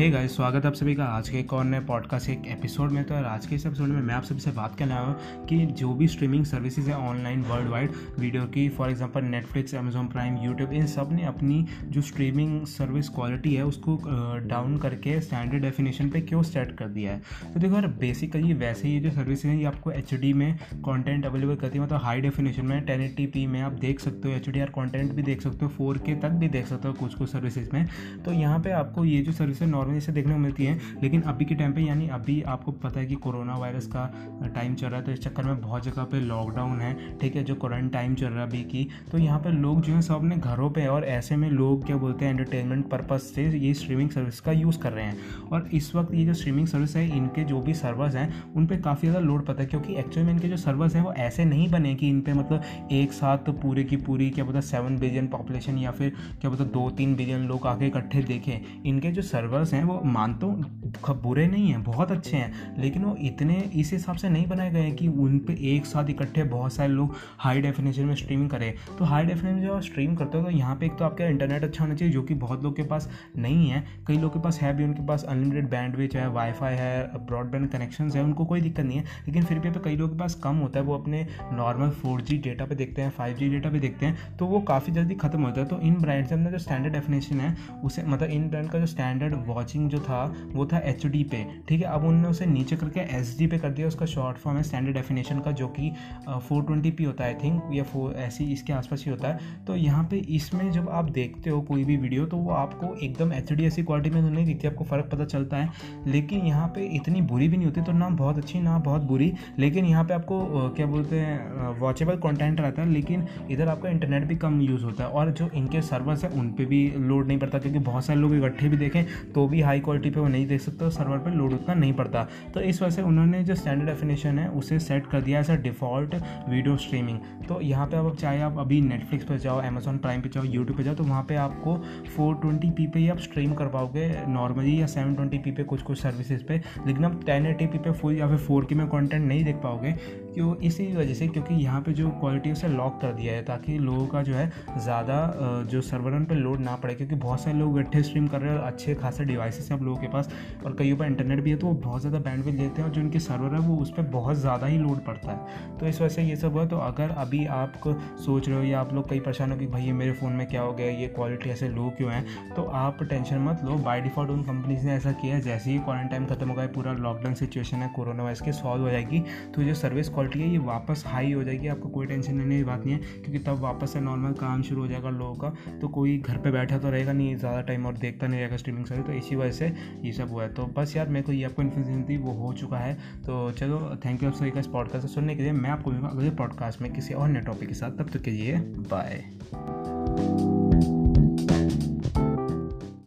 हे hey guys स्वागत है आप सभी का आज के एक और नए पॉडकास्ट एक एपिसोड में। तो आज के इस एपिसोड में मैं आप सभी से बात करने आया हूँ कि जो भी स्ट्रीमिंग सर्विसेज़ है ऑनलाइन वर्ल्ड वाइड वीडियो की for example Netflix Amazon Prime YouTube इन सबने अपनी जो स्ट्रीमिंग सर्विस क्वालिटी है, उसको डाउन करके स्टैंडर्ड डेफिनेशन पर क्यों सेट कर दिया है? तो देखो यार बेसिकली वैसे ही जो सर्विस है, ये आपको एचडी में कॉन्टेंट अवेलेबल करती है। मतलब हाई डेफिनेशन में टेन में आप देख सकते हो एच डी कॉन्टेंट भी देख सकते हो फोर तक भी देख सकते हो कुछ कुछ सर्विसेज़ में। तो यहाँ पर आपको ये जो सर्विस है नॉर्मली से देखने को मिलती है। लेकिन अभी के टाइम पे यानी अभी आपको पता है कि कोरोना वायरस का टाइम चल रहा है तो इस चक्कर में बहुत जगह पे लॉकडाउन है, ठीक है, जो कोरोना टाइम चल रहा है अभी की। तो यहाँ पर लोग जो है, सब अपने घरों पर और ऐसे में लोग क्या बोलते हैं एंटरटेनमेंट पर्पज़ से ये स्ट्रीमिंग सर्विस का यूज़ कर रहे हैं। और इस वक्त ये जो स्ट्रीमिंग सर्विस है, इनके जो भी सर्वर्स हैं, उन पर काफ़ी ज़्यादा लोड पता है, क्योंकि एक्चुअली में इनके जो सर्वर्स हैं, वो ऐसे नहीं बने कि इन पर मतलब एक साथ पूरे की पूरी क्या बोलते सेवन बिलियन पॉपुलेशन या फिर क्या बोलते दो तीन बिलियन लोग आके इकट्ठे देखें। इनके जो सर्वर्स हैं वो मान तो बुरे नहीं हैं, बहुत अच्छे हैं, लेकिन वो इतने इस हिसाब से नहीं बनाए गए हैं कि उन पे एक साथ इकट्ठे बहुत सारे लोग हाई डेफिनेशन में स्ट्रीमिंग करें। तो हाई डेफिनेशन जब स्ट्रीम करते हो तो यहाँ पे एक तो आपका इंटरनेट अच्छा होना चाहिए, जो कि बहुत लोग के पास नहीं है। कई लोग के पास है भी, उनके पास अनलिमिटेड बैंड विच है वाईफाई है ब्रॉडबैंड कनेक्शन है, उनको कोई दिक्कत नहीं है। लेकिन फिर भी कई लोगों के पास कम होता है, वो अपने नॉर्मल फोर डेटा पे देखते हैं फाइव डेटा पर देखते हैं तो वो काफ़ी जल्दी खत्म होता है। तो इन ब्रांड से अपना जो स्टैंडर्ड डेफिनेशन है, उसे मतलब इन ब्रांड का जो स्टैंडर्ड वॉचिंग जो था, वो था एचडी पे, ठीक है? अब उन्होंने उसे नीचे करके एस पे कर दिया। उसका शॉर्ट फॉर्म है स्टैंडर्ड डेफिनेशन का, जो कि फोर ट्वेंटी पी होता है आई थिंक या फोर ऐसी इसके आसपास ही होता है। तो यहाँ पे इसमें जब आप देखते हो कोई भी वीडियो तो वो आपको एकदम एच डी ऐसी क्वालिटी में तो नहीं दिखती, आपको फ़र्क पता चलता है। लेकिन यहाँ पे इतनी बुरी भी नहीं होती तो ना बहुत अच्छी, ना बहुत बुरी। लेकिन यहाँ पे आपको क्या बोलते हैं वॉचेबल कंटेंट रहता है, लेकिन इधर आपका इंटरनेट भी कम यूज़ होता है। और जो इनके सर्वर्स हैं, उन पर भी लोड नहीं पड़ता, क्योंकि बहुत सारे लोग इकट्ठे भी देखें तो भी हाई क्वालिटी पे वो नहीं देख सकते सर्वर पर लोड उतना नहीं पड़ता। तो इस वजह से उन्होंने जो स्टैंडर्ड डेफिनेशन है, उसे सेट कर दिया as a default video streaming तो यहाँ पे अब चाहे आप अभी नेटफ्लिक्स पर जाओ अमेजोन प्राइम पे जाओ यूट्यूब पे जाओ तो वहाँ पे आपको फोर ट्वेंटी पी पे ही आप स्ट्रीम कर पाओगे नॉर्मली या सेवन ट्वेंटी पी पे कुछ कुछ सर्विसेज़ पे। लेकिन आप टेन एटी पी पे फुल या फिर फोर की में कॉन्टेंट नहीं देख पाओगे, क्यों? इसी वजह से क्योंकि यहाँ पे जो क्वालिटी उसे लॉक कर दिया है ताकि लोगों का जो है ज़्यादा जो सर्वर पर लोड ना पड़े, क्योंकि बहुत सारे लोग गट्ठे स्ट्रीम कर रहे हैं और अच्छे खासे डिवाइसेस हैं आप लोगों के पास और कई पर इंटरनेट भी है तो वो बहुत ज़्यादा बैंडविड्थ लेते हैं और जो उनके सर्वर है, वो उस पर बहुत ज़्यादा ही लोड पड़ता है। तो इस वजह से ये सब हुआ तो अगर अभी आप सोच रहे हो या आप लोग कई परेशान हो कि भाई मेरे फ़ोन में क्या हो गया, ये क्वालिटी ऐसे लो क्यों है तो आप टेंशन मत लो। बाई डिफ़ॉल्ट उन कंपनीज़ ने ऐसा किया है, जैसे ही क्वारंटाइन खत्म हो गया, पूरा लॉकडाउन सिचुएशन है कोरोना वायरस की सॉल्व हो जाएगी तो जो सर्विस क्वालिटी है, ये वापस हाई हो जाएगी। आपको कोई टेंशन लेने की बात नहीं है, क्योंकि तब वापस से नॉर्मल काम शुरू हो जाएगा लोगों का। तो कोई घर पर बैठा तो रहेगा नहीं, ज़्यादा टाइम और देखता नहीं रहेगा स्ट्रीमिंग सर्विस तो इसी वजह से ये सब हुआ है। तो बस यार, मेरे को ये आपको इन्फॉर्मेशन थी वो हो चुका है। तो चलो थैंक यू आप सभी का इस पॉडकास्ट सुनने के लिए। मैं आपको अगले पॉडकास्ट में किसी और नए टॉपिक के साथ। तब तक के लिए बाय